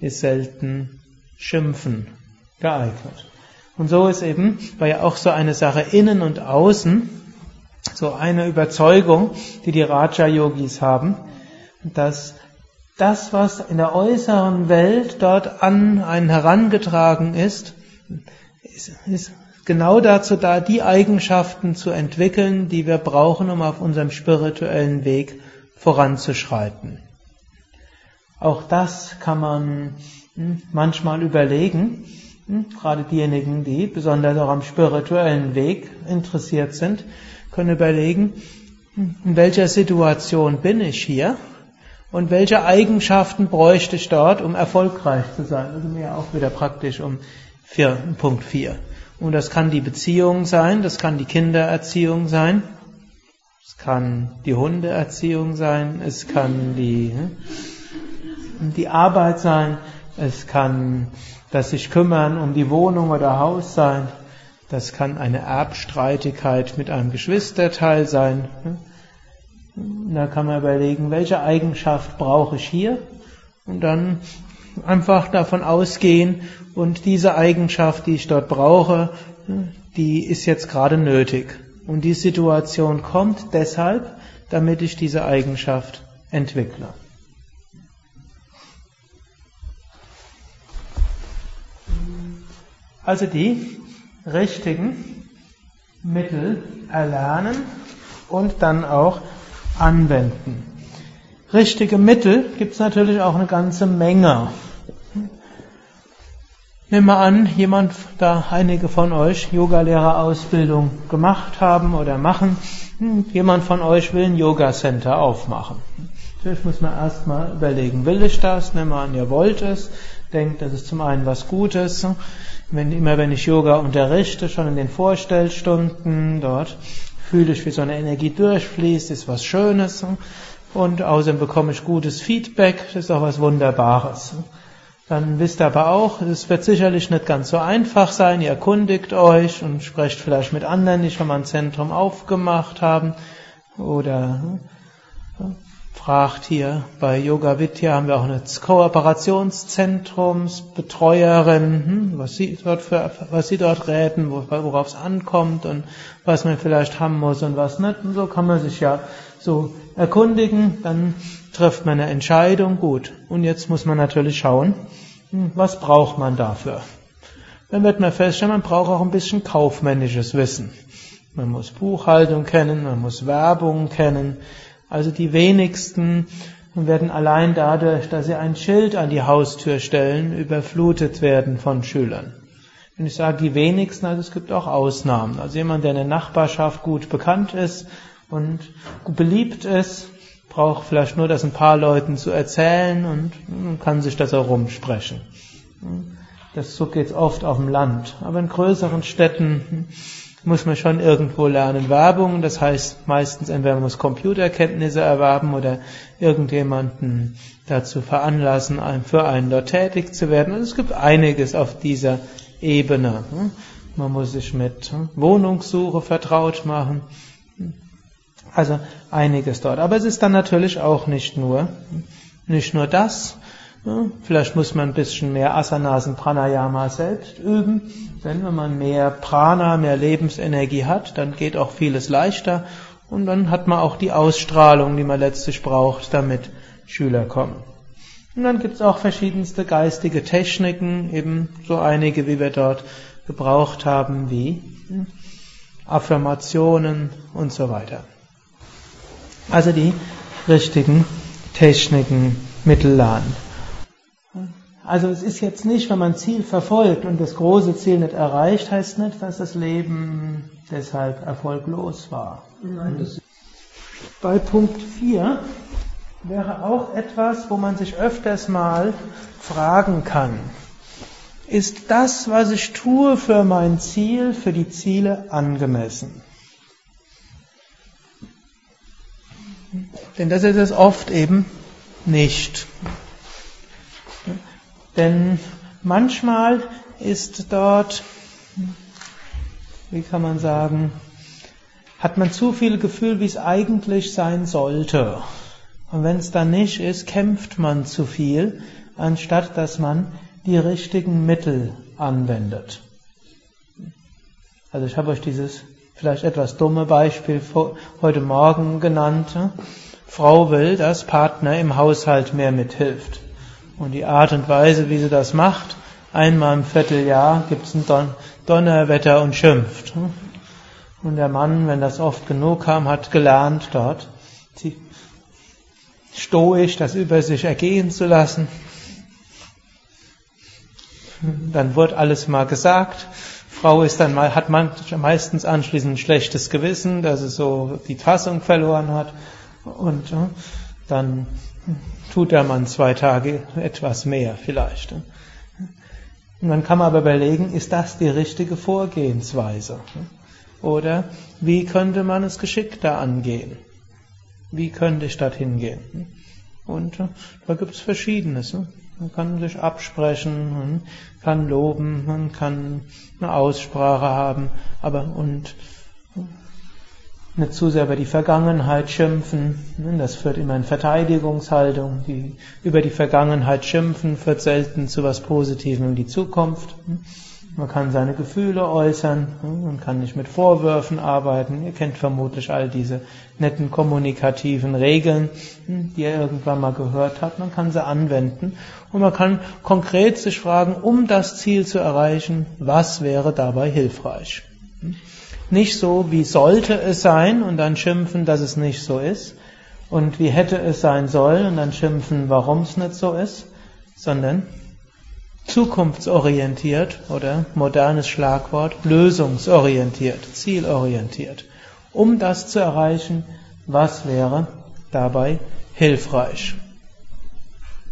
ist selten schimpfen. geeignet. Und so ist eben, ja auch so eine Sache innen und außen, so eine Überzeugung, die die Raja-Yogis haben, dass das, was in der äußeren Welt dort an einen herangetragen ist, ist, ist genau dazu da, die Eigenschaften zu entwickeln, die wir brauchen, um auf unserem spirituellen Weg voranzuschreiten. Auch das kann man hm, manchmal überlegen, hm, gerade diejenigen, die besonders auch am spirituellen Weg interessiert sind, können überlegen, hm, in welcher Situation bin ich hier und welche Eigenschaften bräuchte ich dort, um erfolgreich zu sein. Also mir auch wieder praktisch um vier, Punkt 4. Und das kann die Beziehung sein, das kann die Kindererziehung sein, es kann die Hundeerziehung sein, es kann die, ne, die Arbeit sein, es kann das sich kümmern um die Wohnung oder Haus sein, das kann eine Erbstreitigkeit mit einem Geschwisterteil sein. Ne. Da kann man überlegen, welche Eigenschaft brauche ich hier und dann einfach davon ausgehen und diese Eigenschaft, die ich dort brauche, die ist jetzt gerade nötig. Und die Situation kommt deshalb, damit ich diese Eigenschaft entwickle. Also die richtigen Mittel erlernen und dann auch anwenden. Richtige Mittel gibt es natürlich auch eine ganze Menge. Nehmen wir an, jemand, da einige von euch Yogalehrerausbildung gemacht haben oder machen, hm, jemand von euch will ein Yoga Center aufmachen. Natürlich muss man erstmal überlegen, will ich das? Nehmen wir an, ihr wollt es, denkt, das ist zum einen was Gutes. Wenn, immer wenn ich Yoga unterrichte, schon in den Vorstellstunden dort, fühle ich, wie so eine Energie durchfließt, ist was Schönes. Und außerdem bekomme ich gutes Feedback, das ist auch was Wunderbares. Dann wisst ihr aber auch, es wird sicherlich nicht ganz so einfach sein. Ihr erkundigt euch und sprecht vielleicht mit anderen, die schon mal ein Zentrum aufgemacht haben. Oder fragt hier, bei Yoga Vidya haben wir auch eine Kooperationszentrumsbetreuerin, hm, was sie dort für, was sie dort räten, worauf es ankommt und was man vielleicht haben muss und was nicht. Und so kann man sich ja so erkundigen, dann trifft man eine Entscheidung, gut. Und jetzt muss man natürlich schauen, hm, was braucht man dafür? Dann wird man feststellen, man braucht auch ein bisschen kaufmännisches Wissen. Man muss Buchhaltung kennen, man muss Werbung kennen, also die wenigsten werden allein dadurch, dass sie ein Schild an die Haustür stellen, überflutet werden von Schülern. Wenn ich sage die wenigsten, also es gibt auch Ausnahmen. Also jemand, der in der Nachbarschaft gut bekannt ist und beliebt ist, braucht vielleicht nur das ein paar Leuten zu erzählen und kann sich das auch rumsprechen. Das so geht's oft auf dem Land. Aber in größeren Städten muss man schon irgendwo lernen. Werbung, das heißt meistens entweder man muss Computerkenntnisse erwerben oder irgendjemanden dazu veranlassen, für einen dort tätig zu werden. Und es gibt einiges auf dieser Ebene. Man muss sich mit Wohnungssuche vertraut machen. Also einiges dort. Aber es ist dann natürlich auch nicht nur, nicht nur das, Vielleicht muss man ein bisschen mehr Asanas und Pranayama selbst üben, denn wenn man mehr Prana, mehr Lebensenergie hat, dann geht auch vieles leichter und dann hat man auch die Ausstrahlung, die man letztlich braucht, damit Schüler kommen. Und dann gibt es auch verschiedenste geistige Techniken, eben so einige, wie wir dort gebraucht haben, wie Affirmationen und so weiter. Also die richtigen Techniken, Mittel lernen. Also es ist jetzt nicht, wenn man Ziel verfolgt und das große Ziel nicht erreicht, heißt nicht, dass das Leben deshalb erfolglos war. Nein, Bei Punkt 4 wäre auch etwas, wo man sich öfters mal fragen kann. Ist das, was ich tue für mein Ziel, für die Ziele angemessen? Denn das ist es oft eben nicht. Denn manchmal ist dort, wie kann man sagen, hat man zu viel Gefühl, wie es eigentlich sein sollte. Und wenn es dann nicht ist, kämpft man zu viel, anstatt dass man die richtigen Mittel anwendet. Also ich habe euch dieses vielleicht etwas dumme Beispiel heute Morgen genannt. Frau will, dass Partner im Haushalt mehr mithilft. Und die Art und Weise, wie sie das macht, einmal im Vierteljahr gibt es ein Don Donnerwetter und schimpft. Und der Mann, wenn das oft genug kam, hat gelernt dort, stoisch das über sich ergehen zu lassen. Dann wird alles mal gesagt. Frau ist dann hat man meistens anschließend ein schlechtes Gewissen, dass sie so die Fassung verloren hat. Und dann tut der Mann zwei Tage etwas mehr vielleicht. Und dann kann man aber überlegen, ist das die richtige Vorgehensweise? Oder wie könnte man es geschickter angehen? Wie könnte ich dorthin gehen? Und da gibt es Verschiedenes. Man kann sich absprechen, man kann loben, man kann eine Aussprache haben, aber und nicht zu sehr über die Vergangenheit schimpfen. Das führt immer in Verteidigungshaltung. Die, über die Vergangenheit schimpfen führt selten zu was Positivem in die Zukunft. Man kann seine Gefühle äußern, man kann nicht mit Vorwürfen arbeiten. Ihr kennt vermutlich all diese netten kommunikativen Regeln, die ihr irgendwann mal gehört habt. Man kann sie anwenden und man kann konkret sich fragen, um das Ziel zu erreichen, was wäre dabei hilfreich. Nicht so, wie sollte es sein und dann schimpfen, dass es nicht so ist und wie hätte es sein sollen und dann schimpfen, warum es nicht so ist, sondern zukunftsorientiert oder modernes Schlagwort lösungsorientiert, zielorientiert. Um das zu erreichen, was wäre dabei hilfreich?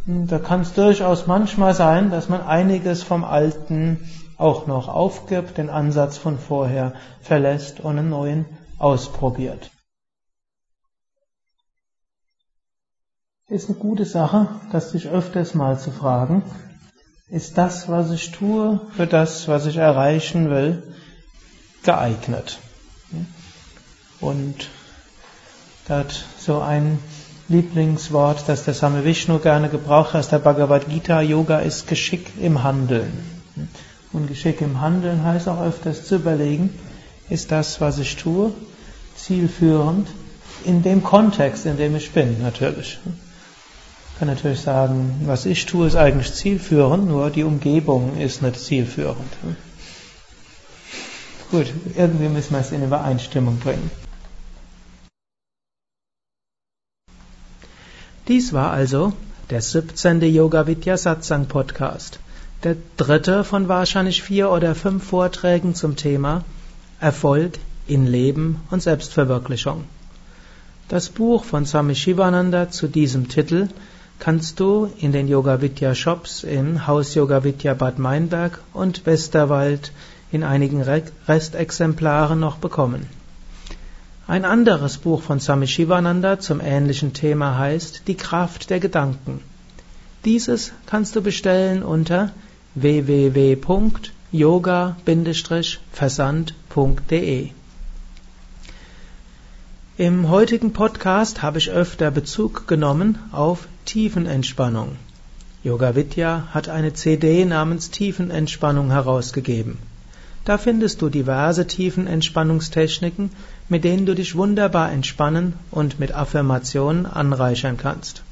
Da kann es durchaus manchmal sein, dass man einiges vom Alten auch noch aufgibt, den Ansatz von vorher verlässt und einen neuen ausprobiert. Ist eine gute Sache, das sich öfters mal zu fragen, ist das, was ich tue, für das, was ich erreichen will, geeignet? Und da hat so ein Lieblingswort, das der Same Vishnu gerne gebraucht aus der Bhagavad Gita, Yoga ist Geschick im Handeln. Und Geschick im Handeln heißt auch öfters zu überlegen, ist das, was ich tue, zielführend in dem Kontext, in dem ich bin, natürlich kann natürlich sagen, was ich tue, ist eigentlich zielführend, nur die Umgebung ist nicht zielführend. Gut, irgendwie müssen wir es in Übereinstimmung bringen. Dies war also der 17. Yoga Vidya Satsang Podcast. Der dritte von wahrscheinlich vier oder fünf Vorträgen zum Thema Erfolg in Leben und Selbstverwirklichung. Das Buch von Swami Shivananda zu diesem Titel kannst du in den Yoga Vidya Shops im Haus Yoga Vidya Bad Meinberg und Westerwald in einigen Restexemplaren noch bekommen. Ein anderes Buch von Swami Shivananda zum ähnlichen Thema heißt Die Kraft der Gedanken. Dieses kannst du bestellen unter www.yoga-versand.de. Im heutigen Podcast habe ich öfter Bezug genommen auf Tiefenentspannung. Yoga Vidya hat eine CD namens Tiefenentspannung herausgegeben. Da findest du diverse Tiefenentspannungstechniken, mit denen du dich wunderbar entspannen und mit Affirmationen anreichern kannst.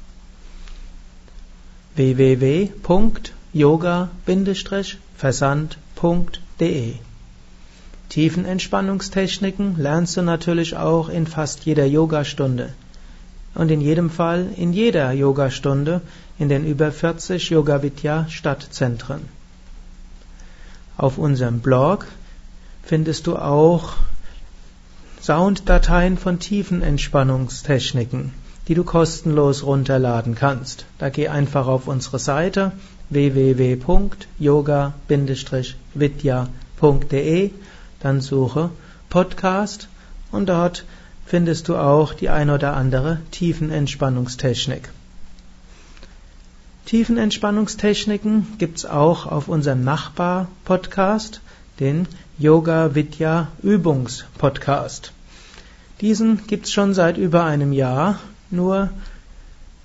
www.yoga-versand.de Tiefenentspannungstechniken lernst du natürlich auch in fast jeder Yogastunde. Und in jedem Fall in jeder Yogastunde in den über 40 Yoga Vidya Stadtzentren. Auf unserem Blog findest du auch Sounddateien von Tiefenentspannungstechniken, die du kostenlos runterladen kannst. Da geh einfach auf unsere Seite www.yoga-vidya.de dann suche Podcast und dort findest du auch die ein oder andere Tiefenentspannungstechnik. Tiefenentspannungstechniken gibt's auch auf unserem Nachbar-Podcast, den Yoga Vidya Übungs-Podcast. Diesen gibt's schon seit über einem Jahr, nur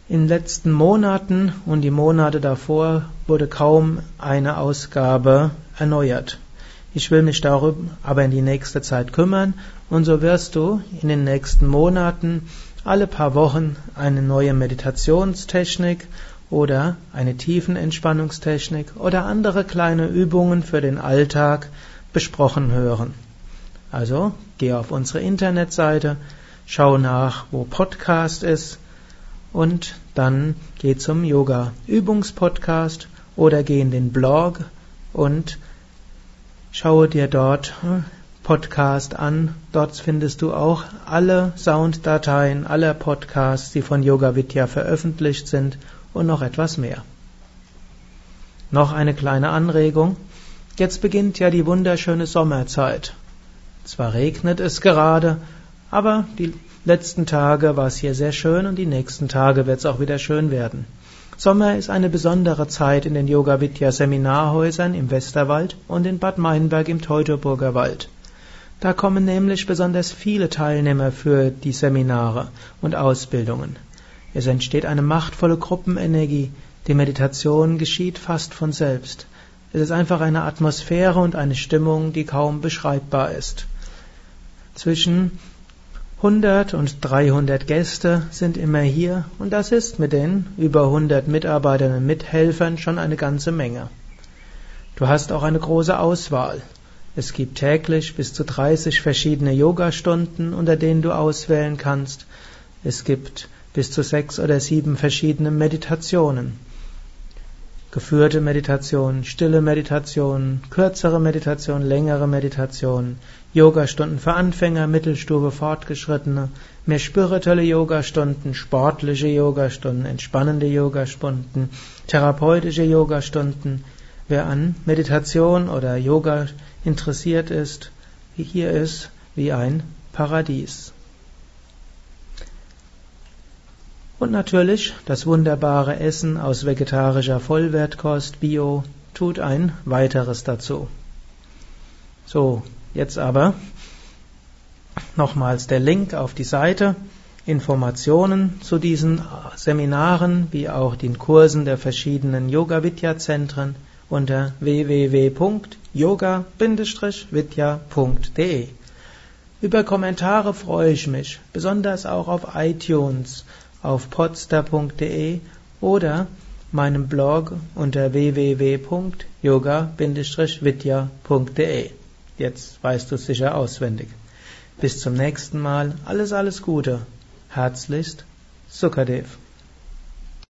in den letzten Monaten und die Monate davor wurde kaum eine Ausgabe erneuert. Ich will mich darüber aber in die nächste Zeit kümmern und so wirst du in den nächsten Monaten alle paar Wochen eine neue Meditationstechnik oder eine Tiefenentspannungstechnik oder andere kleine Übungen für den Alltag besprochen hören. Also geh auf unsere Internetseite, schau nach, wo Podcast ist und dann geh zum Yoga Übungspodcast oder geh in den Blog und schaue dir dort Podcast an. Dort findest du auch alle Sounddateien aller Podcasts, die von Yoga Vidya veröffentlicht sind und noch etwas mehr. Noch eine kleine Anregung. Jetzt beginnt ja die wunderschöne Sommerzeit. Zwar regnet es gerade, aber die letzten Tage war es hier sehr schön und die nächsten Tage wird es auch wieder schön werden. Sommer ist eine besondere Zeit in den Yoga Vidya Seminarhäusern im Westerwald und in Bad Meinberg im Teutoburger Wald. Da kommen nämlich besonders viele Teilnehmer für die Seminare und Ausbildungen. Es entsteht eine machtvolle Gruppenenergie, die Meditation geschieht fast von selbst. Es ist einfach eine Atmosphäre und eine Stimmung, die kaum beschreibbar ist. Zwischen 100 und 300 Gäste sind immer hier und das ist mit den über 100 Mitarbeitern und Mithelfern schon eine ganze Menge. Du hast auch eine große Auswahl. Es gibt täglich bis zu 30 verschiedene Yogastunden, unter denen du auswählen kannst. Es gibt bis zu sechs oder sieben verschiedene Meditationen geführte Meditation, stille Meditation, kürzere Meditation, längere Meditation, Yogastunden für Anfänger, Mittelstufe, Fortgeschrittene, mehr spirituelle Yogastunden, sportliche Yogastunden, entspannende Yogastunden, therapeutische Yogastunden. Wer an Meditation oder Yoga interessiert ist, hier ist wie ein Paradies. Und natürlich das wunderbare Essen aus vegetarischer Vollwertkost, Bio, tut ein weiteres dazu. So, jetzt aber nochmals der Link auf die Seite. Informationen zu diesen Seminaren wie auch den Kursen der verschiedenen Yoga-Vidya-Zentren unter www.yoga-vidya.de. Über Kommentare freue ich mich, besonders auch auf iTunes auf podster.de oder meinem Blog unter www.yoga-vidya.de. Jetzt weißt du es sicher auswendig. Bis zum nächsten Mal. Alles, alles Gute. Herzlichst, Sukadev.